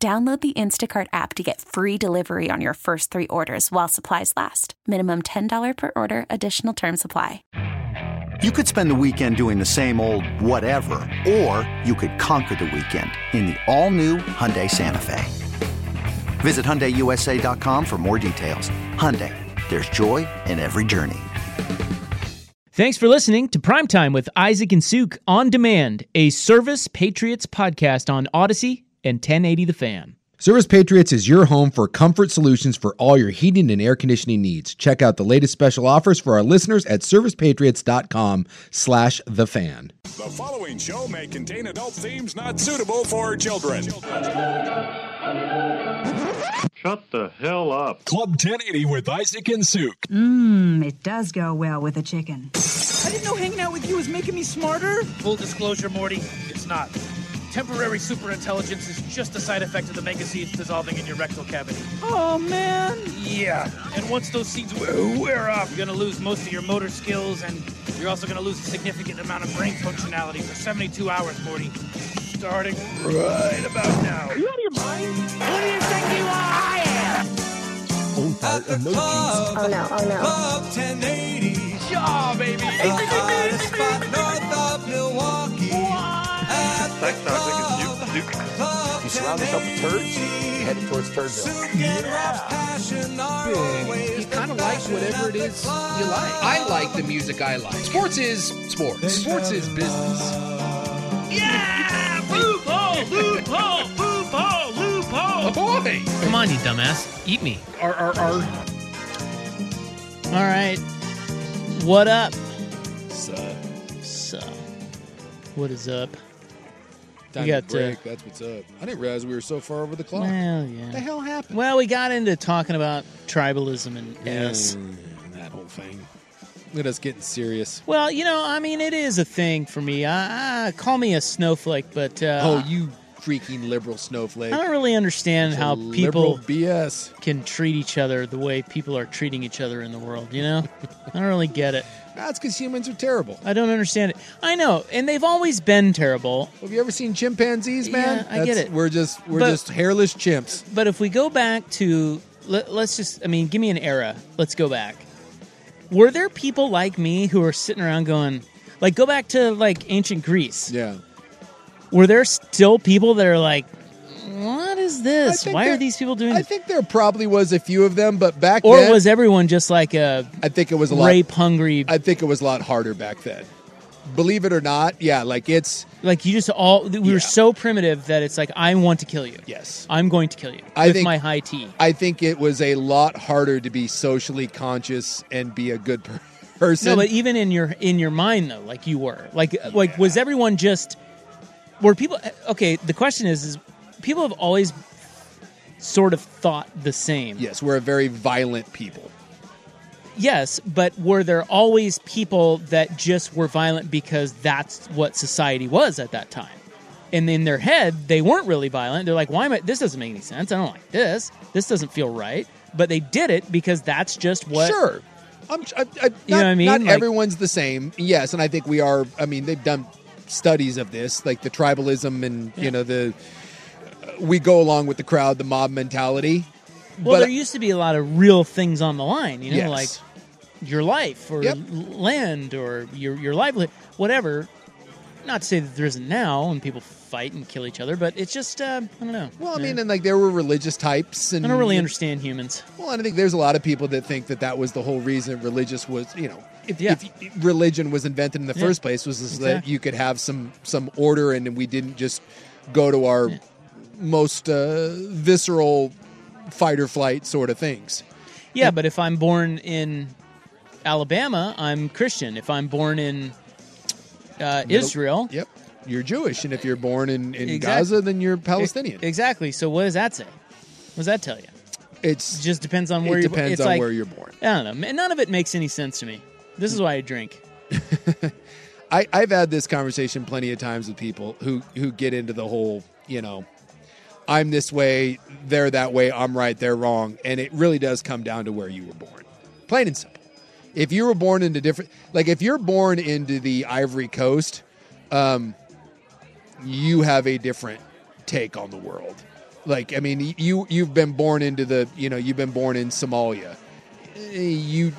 Download the Instacart app to get free delivery on your first three orders while supplies last. Minimum $10 per order, additional term supply. You could spend the weekend doing the same old whatever, or you could conquer the weekend in the all new Hyundai Santa Fe. Visit HyundaiUSA.com for more details. Hyundai, there's joy in every journey. Thanks for listening to Primetime with Isaac and Suk on demand, a Service Patriots podcast on Odyssey and 1080 The Fan. Service Patriots is your home for comfort solutions for all your heating and air conditioning needs. Check out the latest special offers for our listeners at servicepatriots.com slash the fan. The following show may contain adult themes not suitable for children. Shut the hell up. Club 1080 with Isaac and Suk. Mmm, it does go well with a chicken. I didn't know hanging out with you was making me smarter. Full disclosure, Morty, it's not. Temporary superintelligence is just a side effect of the mega seeds dissolving in your rectal cavity. Oh man. Yeah, and once those seeds wear, wear off, you're gonna lose most of your motor skills, and you're also gonna lose a significant amount of brain functionality for 72 hours, Morty. Starting right about now. Are You out of your mind? What do you think you are? I am. Oh, oh no, oh no. Club 1080. Yeah, baby. Hottest spot north of Milwaukee. Thanks, Isaac and Duke. Duke. You surround yourself with turds, you're headed towards Turdville. Yeah. You kind of like whatever it is you like. I like the music I like. Sports is sports. Sports is business. Yeah! Loophole! Loophole! Loophole! Loophole! Oh, Ahoy! Come on, you dumbass. Eat me. Ar, ar, ar. All right. What up? So, So, what is up? Time We got, to break. uh, That's what's up. I didn't realize we were so far over the clock. Well, What the hell happened? Well, we got into talking about tribalism and S. Mm, that whole thing. Look at us getting serious. Well, you know, I mean, it is a thing for me. I, I call me a snowflake, but uh, oh, you freaking liberal snowflake. I don't really understand Bunch how people BS. can treat each other the way people are treating each other in the world. You know, I don't really get it. That's because humans are terrible. I don't understand it. I know, and they've always been terrible. Have you ever seen chimpanzees, man? Yeah, I get it. We're just we're But- just hairless chimps. But if we go back to let, let's just, I mean, give me an era. Let's go back. Were there people like me who are sitting around going, like, go back to like ancient Greece? Yeah. Were there still people that are like, what is this? Why are these people doing I think there probably was a few of them, but back then. Or then, was everyone just like a I think it was a lot. rape hungry? I think it was a lot harder back then. Believe it or not, yeah, like it's Like you just all we Yeah. were so primitive that it's like I want to kill you. yes. I'm going to kill you I with think- my high tea. I think it was a lot harder to be socially conscious and be a good per- person. No, but even in your in your mind though, like you were, like like was everyone just were people? Eh, okay, the question is, is people have always sort of thought the same. yes, we're a very violent people. Yes, but were there always people that just were violent because that's what society was at that time? And in their head, they weren't really violent. They're like, "Why am I? This doesn't make any sense. I don't like this. This doesn't feel right." But they did it because that's just what. Sure. I'm, I, I, not, You know what I mean? Not Like- everyone's the same. Yes, and I think we are. I mean, they've done studies of this, like the tribalism and Yeah. you know the. We go along with the crowd, the mob mentality. Well, but there used to be a lot of real things on the line. You know, Yes. like your life or Yep. land or your your livelihood, whatever. Not to say that there isn't now and people fight and kill each other, but it's just uh, I don't know. well, I Yeah. mean, and like there were religious types, and I don't really understand humans. Well, and I think there's a lot of people that think that that was the whole reason religious was, you know, if, Yeah. if religion was invented in the Yeah. first place was is that you could have some some order and we didn't just go to our most uh, visceral fight or flight sort of things. Yeah, but if I'm born in Alabama, I'm Christian. If I'm born in uh, Middle- Israel, Yep. You're Jewish, and if you're born in, in Gaza, then you're Palestinian. exactly. So what does that say? What does that tell you? It's It just depends on it where you're depends it's on like- where you're born. I don't know. None of it makes any sense to me. This is why I drink. I, I've had this conversation plenty of times with people who who get into the whole, you know, I'm this way, they're that way, I'm right, they're wrong, and it really does come down to where you were born, plain and simple. If you were born into different, like if you're born into the Ivory Coast, um, you have a different take on the world. Like, I mean, you you've been born into the, you know, you've been born in Somalia. You,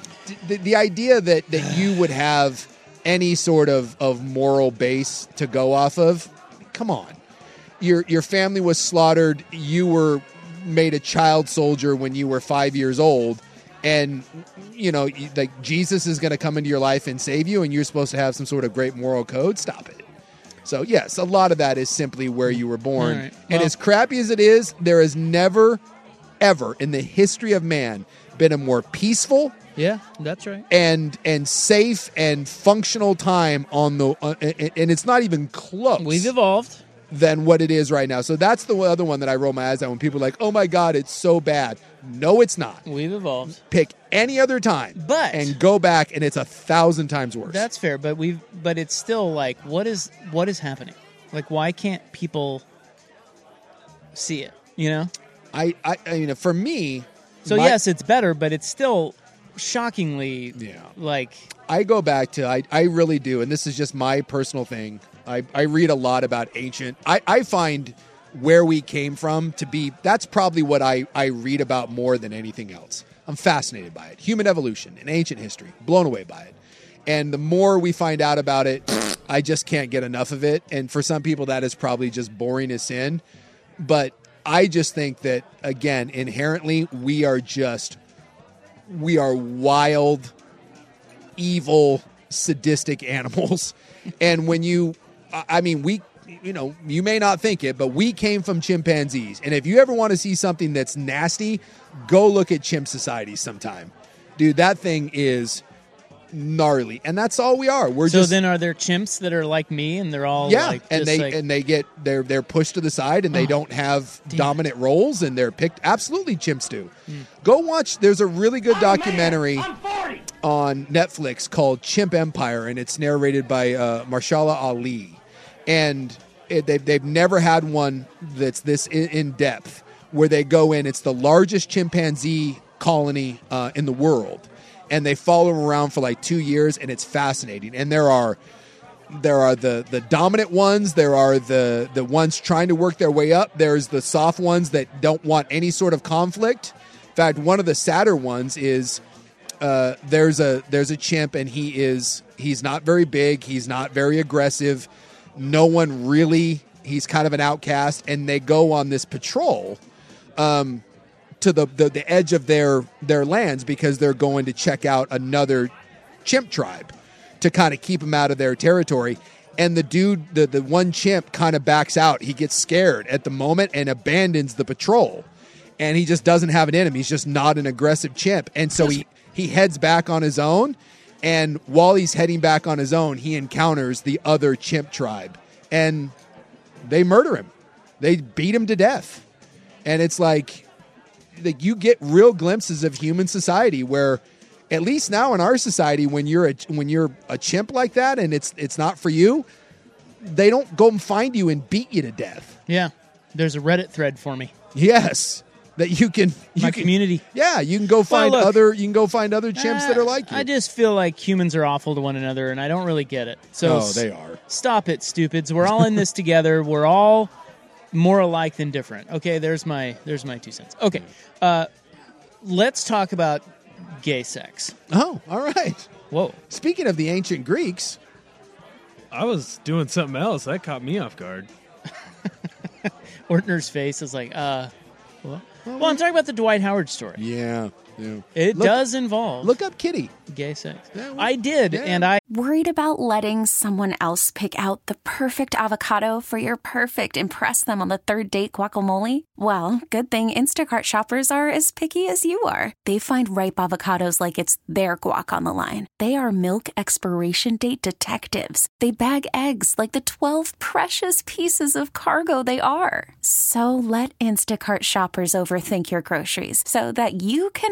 the, the idea that that you would have any sort of of moral base to go off of, come on. Your your family was slaughtered. You were made a child soldier when you were five years old, and you know, like Jesus is going to come into your life and save you, and you're supposed to have some sort of great moral code. Stop it. So yes, a lot of that is simply where you were born. Right. and Well- as crappy as it is, there has never, ever in the history of man been a more peaceful Yeah, that's right. and and safe and functional time on the uh, and and it's not even close. We've evolved. Than what it is right now. So that's the other one that I roll my eyes at when people are like, "Oh my god, it's so bad." No, it's not. We've evolved. Pick any other time, But- and go back, and it's a thousand times worse. That's fair, but we've but it's still like what is what is happening? Like why can't people see it? You know? I, I, I mean, for me, So my- yes, it's better, but it's still shockingly Yeah. like I go back to I, I really do, and this is just my personal thing. I, I read a lot about ancient. I, I find where we came from to be that's probably what I, I read about more than anything else. I'm fascinated by it. Human evolution and ancient history, blown away by it. And the more we find out about it, I just can't get enough of it. And for some people, that is probably just boring as sin. But I just think that, again, inherently, we are just, we are wild, evil, sadistic animals. And when you, I I mean, we, you know, you may not think it, but we came from chimpanzees. And if you ever want to see something that's nasty, go look at chimp society sometime. Dude, that thing is gnarly. And that's all we are. We're so just then are there chimps that are like me and they're all yeah, like and they like, and they get they're they're pushed to the side and they Oh, don't have damn dominant roles and they're picked. Absolutely, chimps do. Hmm. Go watch. There's a really good documentary on Netflix called Chimp Empire, and it's narrated by uh, Mahershala Ali, and it, they've they've never had one that's this in, in depth where they go in. It's the largest chimpanzee colony uh, in the world, and they follow them around for like two years, and it's fascinating. And there are there are the the dominant ones. There are the the ones trying to work their way up. There's the soft ones that don't want any sort of conflict. In fact one of the sadder ones is uh, there's a there's a chimp and he is he's not very big. He's not very aggressive no one really he's kind of an outcast and they go on this patrol um, to the, the the edge of their their lands because they're going to check out another chimp tribe to kind of keep them out of their territory. And the dude, the, the one chimp, kind of backs out. He gets scared at the moment and abandons the patrol. And he just doesn't have an enemy. He's just not an aggressive chimp. And so he, he heads back on his own. And while he's heading back on his own, he encounters the other chimp tribe. And they murder him. They beat him to death. And it's like, like you get real glimpses of human society where at least now in our society when you're a when you're a chimp like that and it's it's not for you they don't go and find you and beat you to death yeah. There's a Reddit thread for me. yes that you can you My can, community. yeah you can go find look. other you can go find other chimps that Uh, are like you I just feel like humans are awful to one another, and I don't really get it. So Oh, s- they are. Stop it, stupids. We're all in this together. We're all more alike than different. Okay, there's my there's my two cents. Okay, uh, let's talk about gay sex. oh all right Whoa. speaking of the ancient greeks I was doing something else. That caught me off guard. Ortner's face is like, uh, well, well, I'm talking about the Dwight Howard story. yeah yeah It Look- does involve look up kitty gay sex. Yeah, well, I did, yeah. and I Worried about letting someone else pick out the perfect avocado for your perfect impress them on the third date guacamole? Well, good thing Instacart shoppers are as picky as you are. They find ripe avocados like it's their guac on the line. They are milk expiration date detectives. They bag eggs like the 12 precious pieces of cargo they are. So let Instacart shoppers overthink your groceries so that you can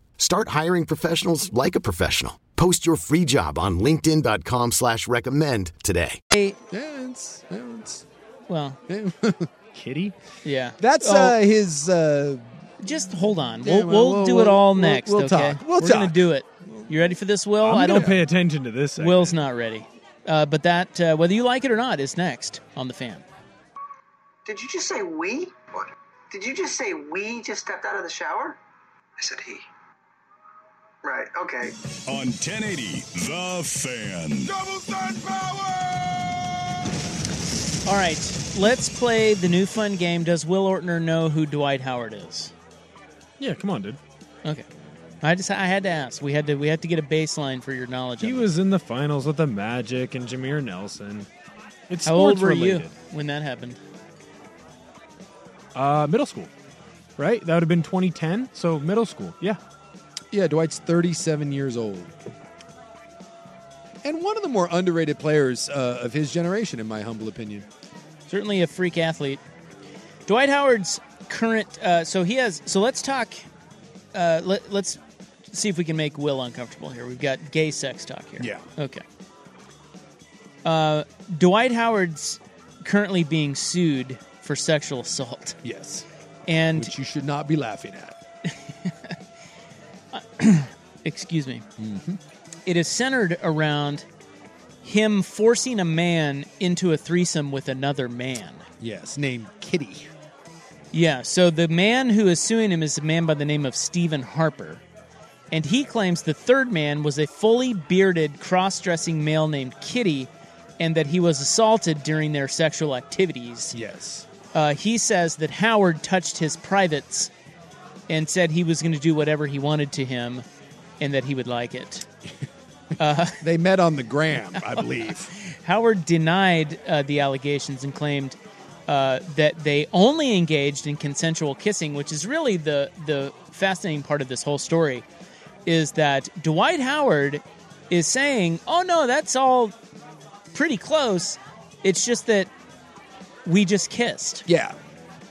Start hiring professionals like a professional. Post your free job on linkedin.com slash recommend today. Hey, Yeah, it's, yeah, it's well, Kitty? yeah. that's Oh, uh, his. Uh, just hold on. Yeah, We'll, well, we'll we'll- do it we'll- all we'll- next. we'll okay, talk. We'll We're gonna do it. You ready for this, Will? I'm I gonna don't. pay attention to this. Segment. Will's not ready. Uh, but that, uh, whether you like it or not, is next on the fan. Did you just say we? What? Did you just say we just stepped out of the shower? I said he. Right, okay. On 1080, The Fan. Double sun power! All right, let's play the new fun game. Does Will Ortner know who Dwight Howard is? Yeah, come on, dude. Okay, I just I had to ask. We had to we had to get a baseline for your knowledge. He of it. was in the finals with the Magic and Jameer Nelson. It's How old were related. you when that happened? Uh, middle school, right? That would have been 2010. So middle school. Yeah. Yeah, Dwight's 37 years old. And one of the more underrated players uh, of his generation, in my humble opinion. Certainly a freak athlete. Dwight Howard's current. Uh, so he has. So let's talk. Uh, let, let's see if we can make Will uncomfortable here. We've got gay sex talk here. Yeah. Okay. Uh, Dwight Howard's currently being sued for sexual assault, Yes. and Which you should not be laughing at. excuse me, it is centered around him forcing a man into a threesome with another man. Yes, named Kitty. Yeah, so the man who is suing him is a man by the name of Stephen Harper. And he claims the third man was a fully bearded, cross dressing male named Kitty, and that he was assaulted during their sexual activities. Yes. Uh, he says that Howard touched his privates and said he was going to do whatever he wanted to him and that he would like it. They met on the gram, I believe. Howard denied uh, the allegations and claimed uh, that they only engaged in consensual kissing, which is really the the fascinating part of this whole story. Is that Dwight Howard is saying, "Oh no, that's all pretty close. It's just that we just kissed." yeah.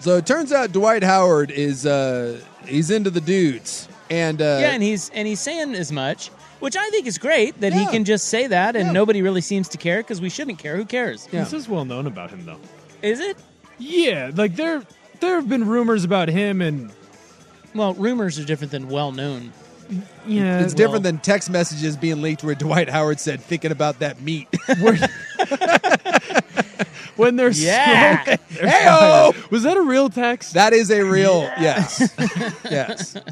So it turns out Dwight Howard is uh he's into the dudes. And uh yeah, and he's and he's saying as much, which I think is great that he Yeah. can just say that and Yeah. nobody really seems to care because we shouldn't care. Who cares? Yeah. This is well known about him, though. Is it? Yeah, like there, there have been rumors about him, and Well, rumors are different than well known. yeah, it's different than text messages being leaked where Dwight Howard said thinking about that meat. when there's Yeah. smoke. Heyo! Was that a real text? That is a real yes, yes.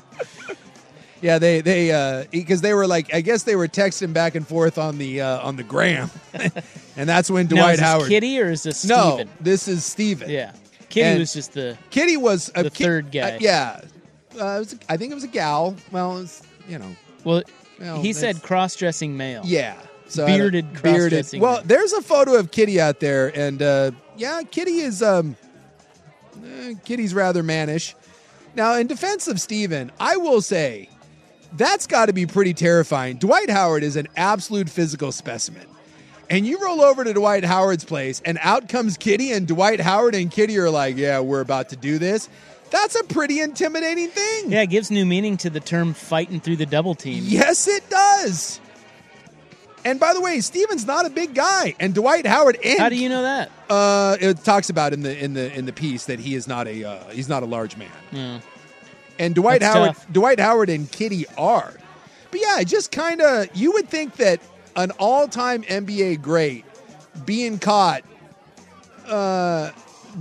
Yeah, they they uh because they were like I guess they were texting back and forth on the uh, on the gram, and that's when Now, Dwight is this Howard. Kitty or is this no, Steven? this is Steven. Yeah. Kitty And- was just the Kitty was a The ki- third guy. uh, yeah, uh, it was, I think it was a gal. Well, it's you know, well. Well, he said cross-dressing male. yeah. So Bearded cross-dressing Well, there's a photo of Kitty out there, and uh, yeah, Kitty is um, eh, Kitty's rather mannish. Now, in defense of Steven, I will say that's got to be pretty terrifying. Dwight Howard is an absolute physical specimen. And you roll over to Dwight Howard's place, and out comes Kitty, and Dwight Howard and Kitty are like, Yeah, we're about to do this. That's a pretty intimidating thing. Yeah, it gives new meaning to the term "fighting through the double team." Yes, it does. And by the way, Steven's not a big guy, and Dwight Howard. And, How do you know that? Uh, it talks about in the in the in the piece that he is not a uh, he's not a large man. Yeah. And Dwight That's Howard, tough. Dwight Howard and Kitty are. But yeah, just kind of you would think that an all-time NBA great being caught uh,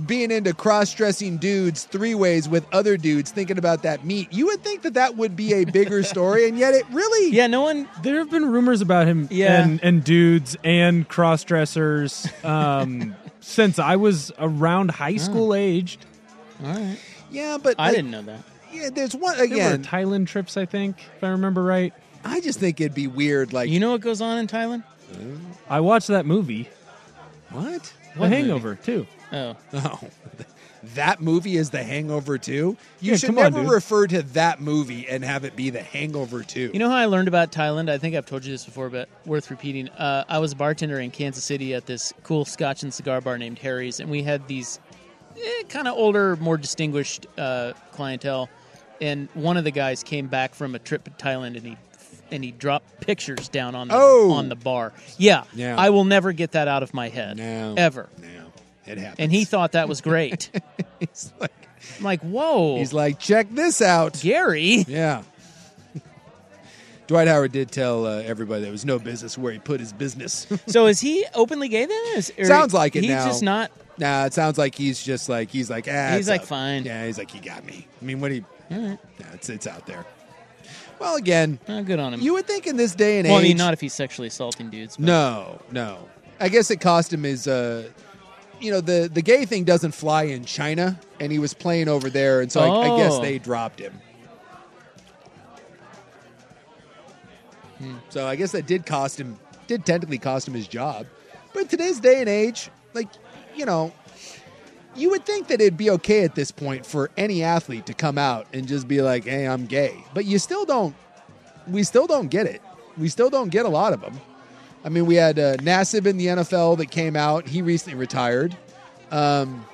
being into cross-dressing dudes three ways with other dudes, thinking about that meat. You would think that that would be a bigger story, and yet it really. Yeah, no one. There have been rumors about him Yeah. and, and dudes and cross dressers um, since I was around high school aged. All right. Yeah, but I like, didn't know that. Yeah, there's one There were again. Thailand trips, I think, if I remember right. I just think it'd be weird. Like You know what goes on in Thailand? I watched that movie, what? The What Hangover, too. Oh. Oh, that movie is The Hangover 2? You Yeah, should come on, never dude. refer to that movie and have it be The Hangover 2. You know how I learned about Thailand? I think I've told you this before, but worth repeating. Uh, I was a bartender in Kansas City at this cool Scotch and cigar bar named Harry's, and we had these eh, kind of older, more distinguished uh, clientele. And one of the guys came back from a trip to Thailand, and he and he dropped pictures down on the Oh. on the bar. Yeah. I will never get that out of my head, No. ever. No, it happens. And he thought that was great. he's like, I'm like, whoa, he's like, check this out. Gary. Yeah. Dwight Howard did tell uh, everybody there was no business where he put his business. So is he openly gay then? Is, Sounds like it He's now. just not. nah, it sounds like he's just like he's like ah, He's like, fine. Yeah, he's like he got me. I mean, what do you? All right. Yeah, it's it's out there. Well, again, Oh, good on him. you would think in this day and age well, I mean, not if he's sexually assaulting dudes. But No, no. I guess it cost him his. Uh, you know, the the gay thing doesn't fly in China, and he was playing over there, and so I, I guess Oh. they dropped him. So I guess that did cost him, did technically cost him his job. But in today's day and age, like, you know, you would think that it'd be okay at this point for any athlete to come out and just be like, "Hey, I'm gay," but you still don't. We still don't get it. We still don't get a lot of them. I mean, we had uh, Nassib in the NFL that came out. He recently retired. Um,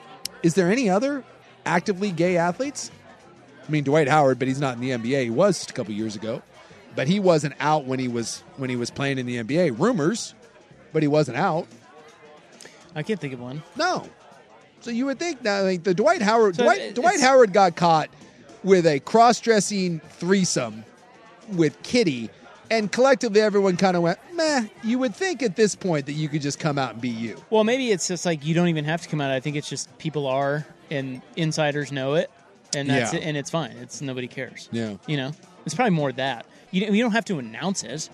is there any other actively gay athletes? I mean, Dwight Howard, but he's not in the NBA. He was a couple years ago, but he wasn't out when he was when he was playing in the NBA. Rumors, but he wasn't out. I can't think of one. No. So you would think that like the Dwight Howard So Dwight, Dwight Howard got caught with a cross-dressing threesome with Kitty, and collectively everyone kind of went, "Meh." You would think at this point that you could just come out and be you. Well, maybe it's just like you don't even have to come out. I think it's just people are, and insiders know it, and that's Yeah. it, and it's fine. It's nobody cares. Yeah. You know, it's probably more that you you don't have to announce it.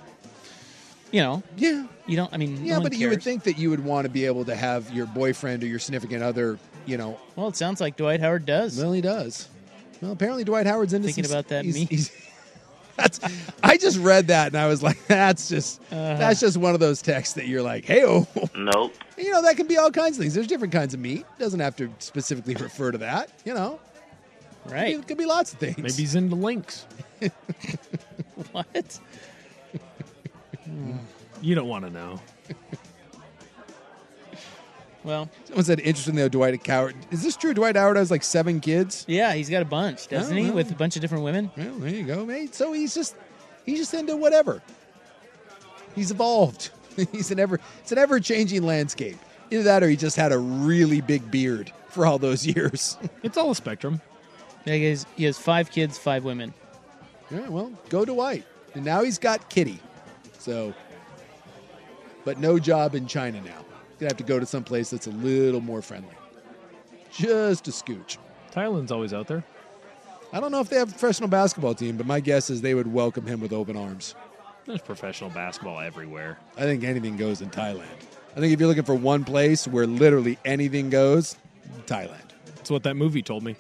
You know. Yeah. You don't. I mean. Yeah, no but one you would think that you would want to be able to have your boyfriend or your significant other, you know. Well, it sounds like Dwight Howard does. Well, he does. Well, apparently Dwight Howard's into Thinking some- about that he's- me. he's- that's. I just read that and I was like, that's just Uh-huh. that's just one of those texts that you're like, hey, oh, Nope. you know, that can be all kinds of things. There's different kinds of meat. Doesn't have to specifically refer to that. You know, Right. It could be lots of things. Maybe he's into links. what? Mm. You don't want to know. Well, Someone said interesting though. Dwight Howard. Is this true? Dwight Howard has like seven kids. yeah, he's got a bunch, doesn't Oh, he, well. with a bunch of different women? Well, there you go, mate. So he's just he's just into whatever. He's evolved. he's an ever it's an ever changing landscape. Either that or he just had a really big beard for all those years. It's all a spectrum. Yeah, he has, he has five kids, five women. yeah, well, go to White. And now he's got Kitty. So but no job in China now. Gonna have to go to some place that's a little more friendly. Just a scooch. Thailand's always out there. I don't know if they have a professional basketball team, but my guess is they would welcome him with open arms. There's professional basketball everywhere. I think anything goes in Thailand. I think if you're looking for one place where literally anything goes, Thailand. That's what that movie told me.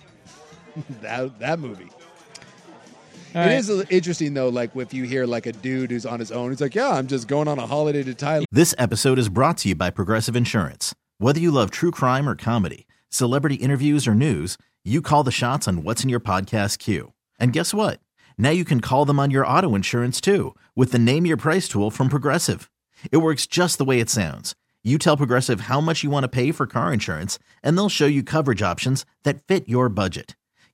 that that movie. All It right. is interesting though, like if you hear like a dude who's on his own, he's like, "Yeah, I'm just going on a holiday to Thailand." This episode is brought to you by Progressive Insurance. Whether you love true crime or comedy, celebrity interviews or news, you call the shots on what's in your podcast queue. And guess what? Now you can call them on your auto insurance too with the Name Your Price tool from Progressive. It works just the way it sounds. You tell Progressive how much you want to pay for car insurance, and they'll show you coverage options that fit your budget.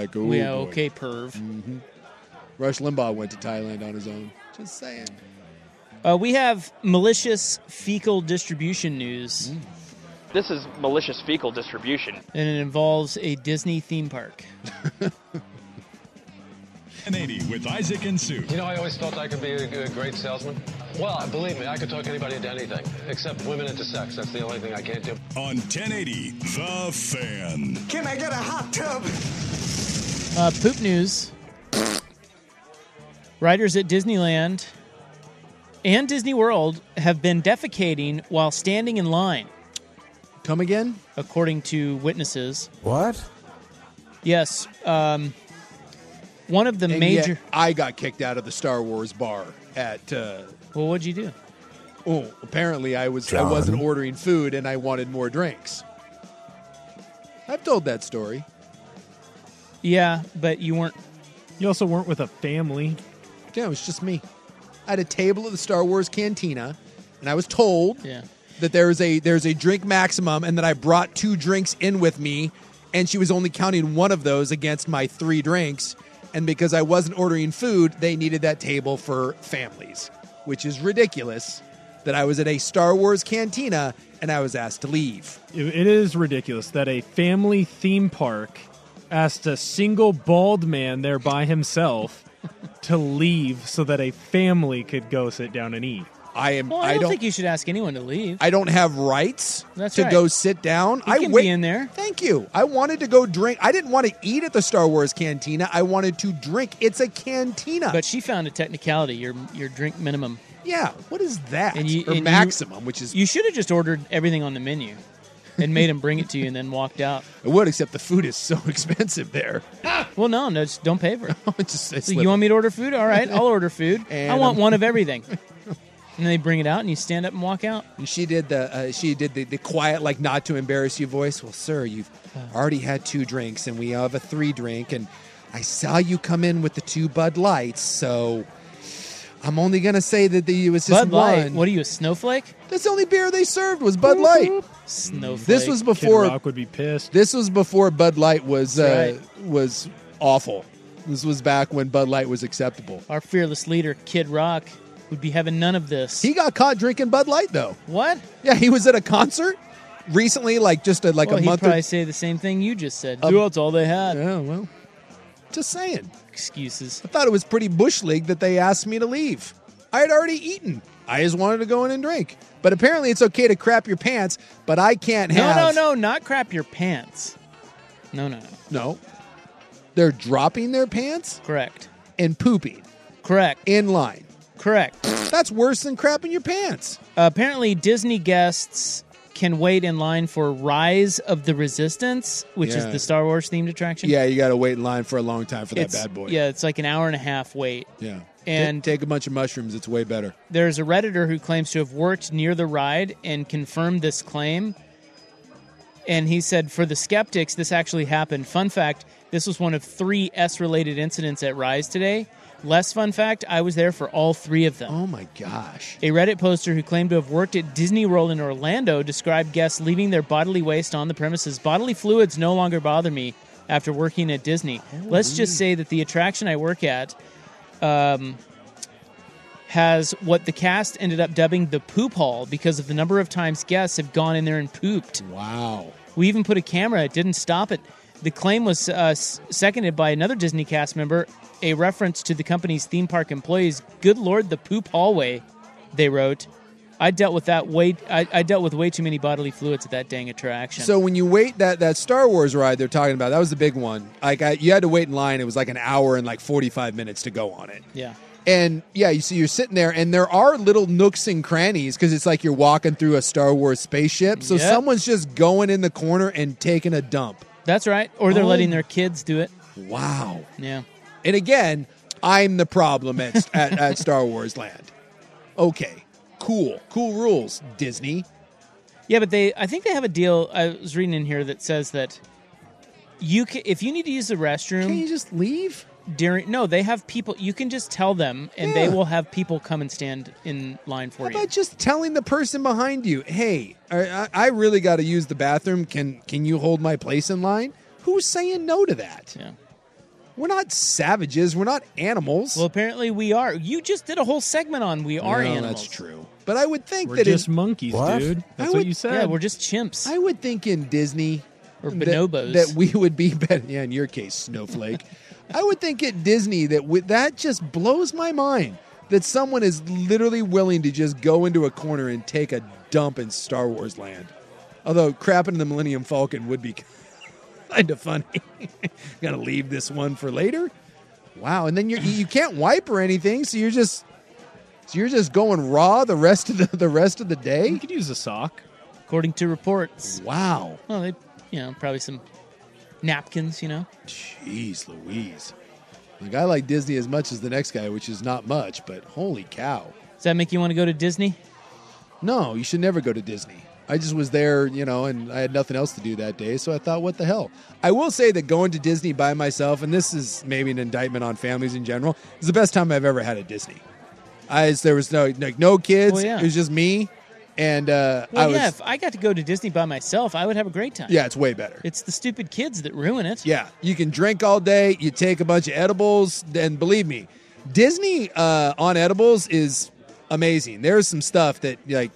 Like, "Ooh, yeah. boy." Okay, perv. Mhm. Rush Limbaugh went to Thailand on his own. Just saying. Uh, we have malicious fecal distribution news, This is malicious fecal distribution. and it involves a Disney theme park. 1080 with Isaac and Sue. You know, I always felt I could be a, a great salesman. Well, believe me, I could talk anybody into anything, except women into sex. That's the only thing I can't do. On 1080, The Fan. Can I get a hot tub? Uh, poop news. Riders at Disneyland and Disney World have been defecating while standing in line, Come again? according to witnesses. What? Yes. Um, one of the And major. yet I got kicked out of the Star Wars bar at. Uh, well, what'd you do? Oh, apparently I was I John. wasn't ordering food and I wanted more drinks. I've told that story. Yeah, but you weren't. You also weren't with a family. Yeah, it was just me. I had a table at the Star Wars cantina, and I was told Yeah. that there's a there's a drink maximum, and that I brought two drinks in with me, and she was only counting one of those against my three drinks. And because I wasn't ordering food, they needed that table for families, which is ridiculous. That I was at a Star Wars cantina and I was asked to leave. It- it is ridiculous that a family theme park asked a single bald man there by himself to leave so that a family could go sit down and eat. I am. Well, I, don't, think you should ask anyone to leave. I don't have rights That's to right. go sit down. You I can wait be in there. Thank you. I wanted to go drink. I didn't want to eat at the Star Wars cantina. I wanted to drink. It's a cantina. But she found a technicality. Your your drink minimum. yeah, what is that? And you, or and you- maximum, which is You should have just ordered everything on the menu, and made him bring it to you, and then walked out. I would, except the food is so expensive there. Well, no, no, just don't pay for it. just So you want me to order food? All right, I'll order food. And I want I'm- one of everything. And they bring it out, and you stand up and walk out. And she did the uh, she did the, the quiet, like not to embarrass you voice. Well, sir, you've already had two drinks, and we have a three drink, and I saw you come in with the two Bud Lights, so I'm only gonna say that the, it was just Bud Light. one. What are you, a snowflake? That's the only beer they served was Bud Light. Snowflake. This was before Kid Rock would be pissed. This was before Bud Light was That's uh, was awful. This was back when Bud Light was acceptable. Our fearless leader, Kid Rock, would be having none of this. He got caught drinking Bud Light though. What? Yeah, he was at a concert recently, like just a, like well, a he'd month. probably Or, say the same thing you just said. Um, Well, that's all they had. Yeah, well, just saying. Excuses. I thought it was pretty bush league that they asked me to leave. I had already eaten. I just wanted to go in and drink. But apparently, it's okay to crap your pants. But I can't have. no, no, no, not crap your pants. No, no, no. no. They're dropping their pants Correct. and pooping Correct. in line. Correct. That's worse than crapping your pants. Apparently, Disney guests can wait in line for Rise of the Resistance, which is the Star Wars themed attraction. Yeah, you got to wait in line for a long time for that It's- bad boy. Yeah, it's like an hour and a half wait. Yeah. And- take, take a bunch of mushrooms. It's way better. There's a Redditor who claims to have worked near the ride and confirmed this claim. And he said, for the skeptics, this actually happened. Fun fact this was one of three S related incidents at Rise today. Less fun fact, I was there for all three of them. Oh my gosh. A Reddit poster who claimed to have worked at Disney World in Orlando described guests leaving their bodily waste on the premises. Bodily fluids no longer bother me after working at Disney. Let's just say that the attraction I work at um, has what the cast ended up dubbing the poop hall because of the number of times guests have gone in there and pooped. Wow. We even put a camera, it didn't stop it. The claim was uh, seconded by another Disney cast member, a reference to the company's theme park employees. Good lord, the poop hallway, they wrote. I dealt with that way. I, I dealt with way too many bodily fluids at that dang attraction. So when you wait that that Star Wars ride they're talking about, that was the big one. Like I, you had to wait in line. It was like an hour and like forty five minutes to go on it. yeah, And yeah, you see, you're sitting there, and there are little nooks and crannies because it's like you're walking through a Star Wars spaceship. So Yep. someone's just going in the corner and taking a dump. that's right. Or they're Oh. letting their kids do it. Wow. Yeah. And again, I'm the problem at, at, at Star Wars Land. Okay, cool, cool rules, Disney. Yeah, but they I think they have a deal. I was reading in here that says that you can, if you need to use the restroom, Can you just leave? during no, they have people you can just tell them and they will have people come and stand in line for How you. about just telling the person behind you, "Hey, I, I- I really got to use the bathroom. Can can you hold my place in line?" Who's saying no to that? Yeah. We're not savages. We're not animals. Well, apparently we are. You just did a whole segment on we are No, animals. That's true. But I would think that We're that just in, monkeys, What? dude. I That's what you said. Yeah, we're just chimps. I would think in Disney Or that- bonobos. that, we would be better. Yeah, in your case, snowflake. I would think at Disney that we, that just blows my mind that someone is literally willing to just go into a corner and take a dump in Star Wars land. Although crapping in the Millennium Falcon would be kind of funny. To leave this one for later. Wow, and then you you can't wipe or anything, so you're just so you're just going raw the rest of the the rest of the day. You could use a sock. According to reports. Wow. Well, they you know, probably some napkins, you know. Jeez Louise. Like I like Disney as much as the next guy, which is not much, but holy cow. Does that make you want to go to Disney? No, you should never go to Disney. I just was there, you know, and I had nothing else to do that day, so I thought, what the hell? I will say that going to Disney by myself, and this is maybe an indictment on families in general, is the best time I've ever had at Disney. I there was no like no kids, Well, yeah. it was just me, and uh, I Well, was yeah, if I got to go to Disney by myself, I would have a great time. yeah, it's way better. It's the stupid kids that ruin it. Yeah, you can drink all day. You take a bunch of edibles, and believe me, Disney uh, on edibles is amazing. There's some stuff that like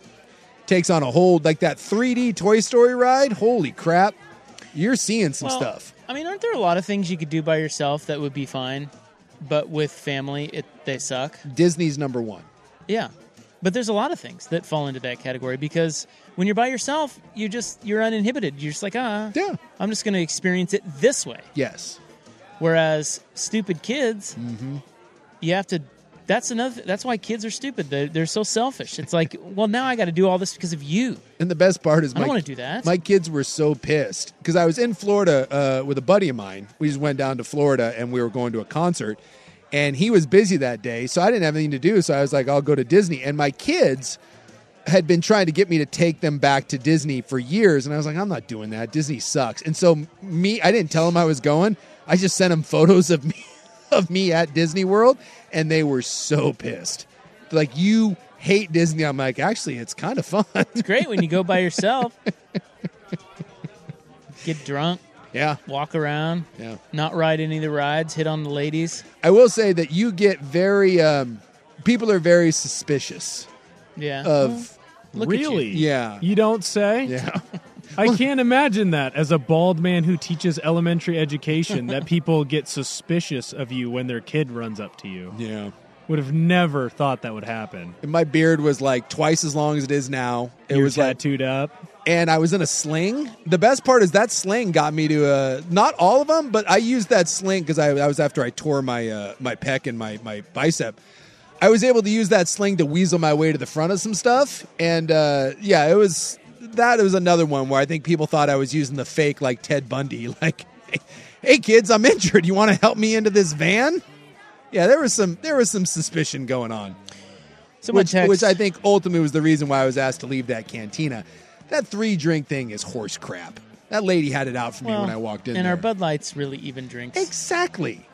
takes on a whole like that 3D Toy Story ride. Holy crap, you're seeing some Well, stuff. I mean, aren't there a lot of things you could do by yourself that would be fine, but with family, it they suck? Disney's number one. Yeah, but there's a lot of things that fall into that category because when you're by yourself, you just you're uninhibited. You're just like, ah, yeah, I'm just going to experience it this way. Yes. Whereas stupid kids, Mm-hmm. you have to. That's another. That's why kids are stupid. They're, they're so selfish. It's like, well, now I got to do all this because of you. And the best part is, I my, don't wanna do that. My kids were so pissed because I was in Florida uh, with a buddy of mine. We just went down to Florida and we were going to a concert, and he was busy that day, so I didn't have anything to do. So I was like, I'll go to Disney. And my kids had been trying to get me to take them back to Disney for years, and I was like, I'm not doing that. Disney sucks. And so me, I didn't tell them I was going. I just sent them photos of me of me at Disney World, and they were so pissed. Like, you hate Disney. I'm like, actually, it's kind of fun. It's great when you go by yourself. Get drunk. Yeah. Walk around. Yeah. Not ride any of the rides. Hit on the ladies. I will say that you get very um, people are very suspicious Yeah. of Look at you. really? Yeah. You don't say? Yeah. I can't imagine that as a bald man who teaches elementary education that people get suspicious of you when their kid runs up to you. Yeah. Would have never thought that would happen. And my beard was like twice as long as it is now. It You're was like tattooed up. and I was in a sling. The best part is that sling got me to uh, not all of them, but I used that sling because I, I was after I tore my uh, my pec and my my bicep. I was able to use that sling to weasel my way to the front of some stuff, and uh, yeah, it was that was another one where I think people thought I was using the fake like Ted Bundy, like, hey, kids, I'm injured. You want to help me into this van? Yeah, there was some there was some suspicion going on Someone which, text- which I think ultimately was the reason why I was asked to leave that cantina. That three drink thing is horse crap. That lady had it out for me when I walked in And there. our Bud Light's really even drinks. exactly.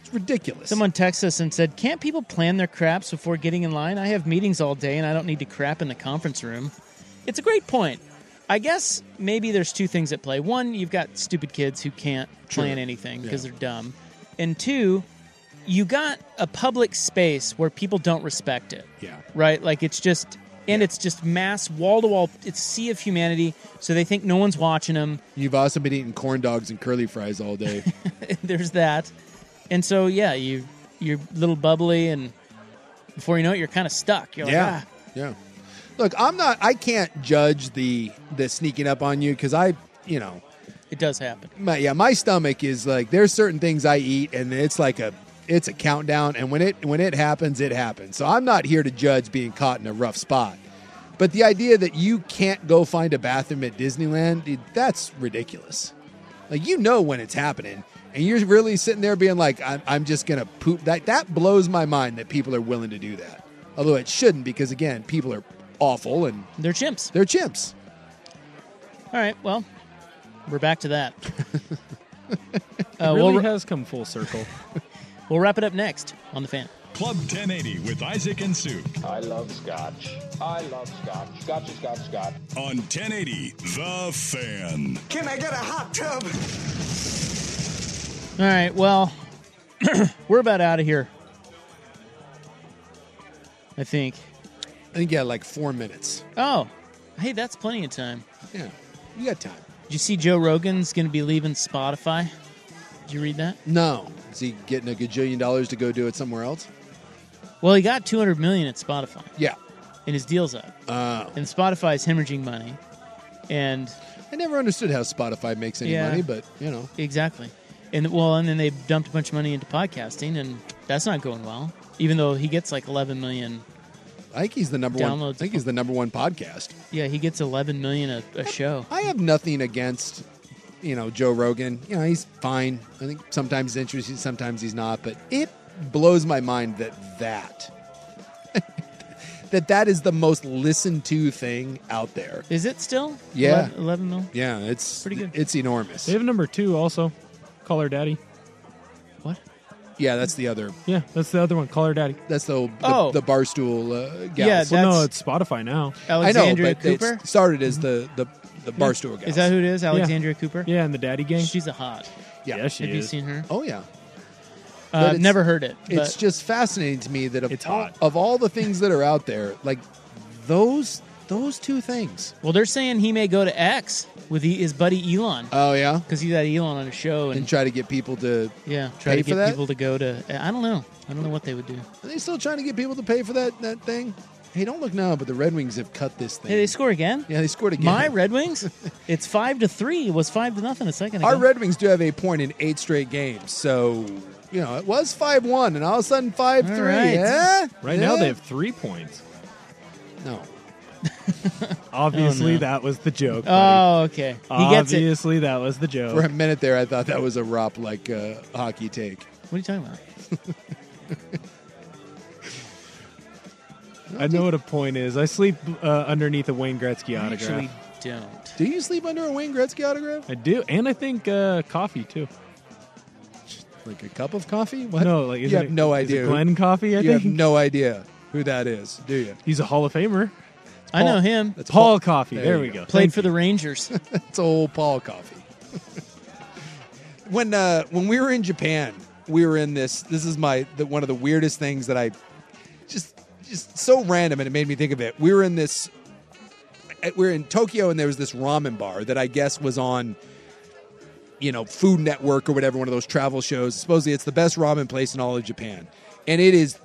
It's ridiculous. Someone texted us and said, Can't people plan their craps before getting in line? I have meetings all day and I don't need to crap in the conference room. It's a great point. I guess maybe there's two things at play. One, you've got stupid kids who can't Sure. plan anything because Yeah. they're dumb. And two, you got a public space where people don't respect it. Yeah. Right? Like it's just and it's just mass wall to wall it's sea of humanity so they think no one's watching them You've also been eating corn dogs and curly fries all day. there's that and so yeah you you're a little bubbly and before you know it you're kind of stuck you're yeah. like ah Yeah. Look, I'm not I can't judge the the sneaking up on you cuz I, you know, it does happen my yeah, my stomach is like there's certain things I eat and it's like a it's a countdown and when it when it happens it happens. So I'm not here to judge being caught in a rough spot. But the idea that you can't go find a bathroom at Disneyland, dude, that's ridiculous. Like you know when it's happening And you're really sitting there being like, I'm, I'm just going to poop. That, that blows my mind that people are willing to do that. Although it shouldn't, because again, people are awful and They're chimps. they're chimps. All right. Well, we're back to that. It Uh, really we'll, has come full circle. we'll wrap it up next on the fan. Club 1080 with Isaac and Suk I love scotch. I love scotch. Scotch, scotch, scotch. on 1080 The Fan. Can I get a hot tub? All right. Well, we're about out of here. I think. I think you had like four minutes. Oh, hey, that's plenty of time. Yeah, you got time. Did you see Joe Rogan's going to be leaving Spotify? Did you read that? No. Is he getting a gajillion dollars to go do it somewhere else? Well, he got 200 million at Spotify. Yeah. And his deal's up. Oh. And Spotify is hemorrhaging money. And I never understood how Spotify makes any Yeah. money, but you know. Exactly. And well, and then they dumped a bunch of money into podcasting, and that's not going well. Even though he gets like 11 million. I think he's the number one. I Downloads. think he's the number one podcast. Yeah, he gets 11 million a, a show. I have nothing against, you know, Joe Rogan. You know, he's fine. I think sometimes he's interesting, sometimes he's not. But it blows my mind that that that that is the most listened to thing out there. Is it still? Yeah. 11, 11 mil. Yeah, it's Pretty good. It's enormous. They have number two also. Call her daddy. Yeah, that's the other. Yeah, that's the other one. Call her daddy. That's the the, Oh. the barstool uh, gals. Yeah, Well, no, it's Spotify now. Alexandria I know, but it Cooper. started as the the the barstool gals. Is that who it is? Alexandria Cooper. Yeah, and the daddy gang. She's a hot. Yeah, Yeah, she Have you is. seen her? Oh yeah. Uh, But I've it's- never heard it. It's but- just fascinating to me that of It's hot. of all the things that are out there, like those those two things. well, they're saying he may go to X with he, his buddy Elon Oh yeah, because he's had Elon on a show and, and try to get people to. yeah, try pay to for get that? people to go to. I don't know. I don't know what they would do. Are they still trying to get people to pay for that that thing? Hey, don't look now, but the Red Wings have cut this thing. Hey, they score again. yeah, they scored again. My Red Wings. it's five to three. It was five to nothing a second ago. Our Red Wings do have a point in eight straight games, so you know it was five one, and all of a sudden five All three. right. Yeah, Right now they have three points. no. Obviously, no. that was the joke. buddy. Oh, okay. He gets it. Obviously, that was the joke. For a minute there, I thought that was a Rop like uh, hockey take. What are you talking about? I know what a point is. I sleep uh, underneath a Wayne Gretzky I autograph. actually don't. Do you sleep under a Wayne Gretzky autograph? I do, and I think uh, coffee too. Like a cup of coffee? What? No, like is you it, have no is idea. It Glenn Coffey, I you think. have no idea who that is, do you? He's a Hall of Famer. I know him. That's Paul Coffey. There you we go. Played for the Rangers. It's old Paul Coffey. when uh, when we were in Japan, we were in this. This is my the, one of the weirdest things that I just just so random, and it made me think of it. We were in this. We were in Tokyo, and there was this ramen bar that I guess was on. You know, Food Network or whatever, one of those travel shows. Supposedly, it's the best ramen place in all of Japan, and it is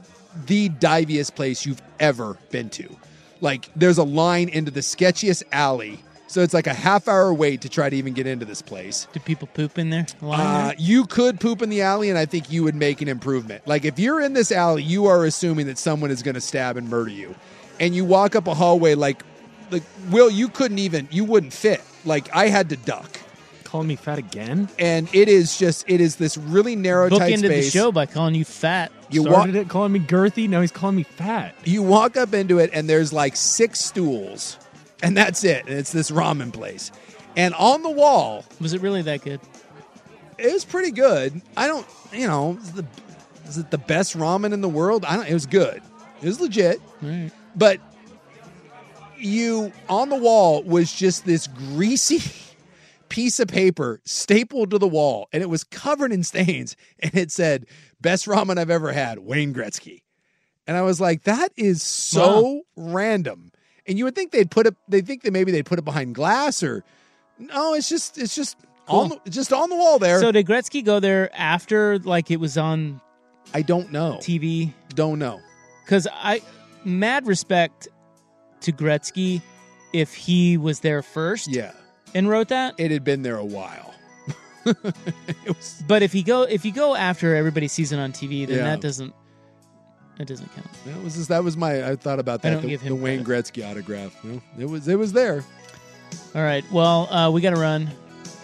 the diviest place you've ever been to. Like, there's a line into the sketchiest alley, so it's like a half hour wait to try to even get into this place. Do people poop in there? Line Uh, there? you could poop in the alley, and I think you would make an improvement. Like if you're in this alley, you are assuming that someone is going to stab and murder you, and you walk up a hallway like, like Will, you couldn't even, you wouldn't fit. Like I had to duck, Calling me fat again? and it is just, it is this really narrow Book tight ended the show by calling you fat. You walk, Started it calling me girthy. Now he's calling me fat. you walk up into it, and there's like six stools, and that's it. And it's this ramen place, and on the wall Was it really that good? it was pretty good. I don't, you know, is, the, is it the best ramen in the world? I don't. It was good. It was legit, Right. but you on the wall was just this greasy piece of paper stapled to the wall, and it was covered in stains, and it said "Best ramen I've ever had, Wayne Gretzky." And I was like, that is so random. And you would think they'd put it. They think that maybe they'd put it behind glass or no. It's just it's just on the, just on the wall there. So did Gretzky go there after like it was on I don't know. TV? Don't know. Because I, mad respect to Gretzky, if he was there first Yeah, and wrote that. it had been there a while. was. But if you go if you go after everybody sees it on TV, then Yeah. that doesn't that doesn't count. That was just, that was my. I thought about I that. don't the, give him the Wayne Gretzky autograph. Well, it was it was there. All right. Well, uh, we got to run.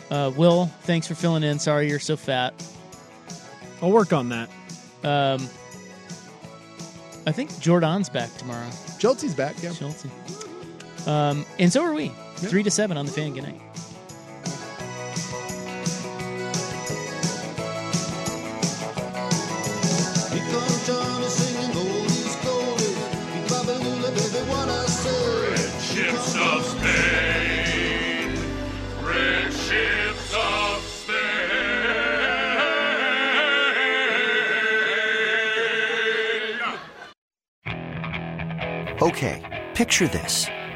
Uh, Will, thanks for filling in. Sorry you're so fat. I'll work on that. Um, I think Jordan's back tomorrow. Chelsea's back, yeah. Chelsea. Um, and so are we. Three to seven on the fan. Good night. Ships of Spain. Red ships of Spain. Okay, picture this.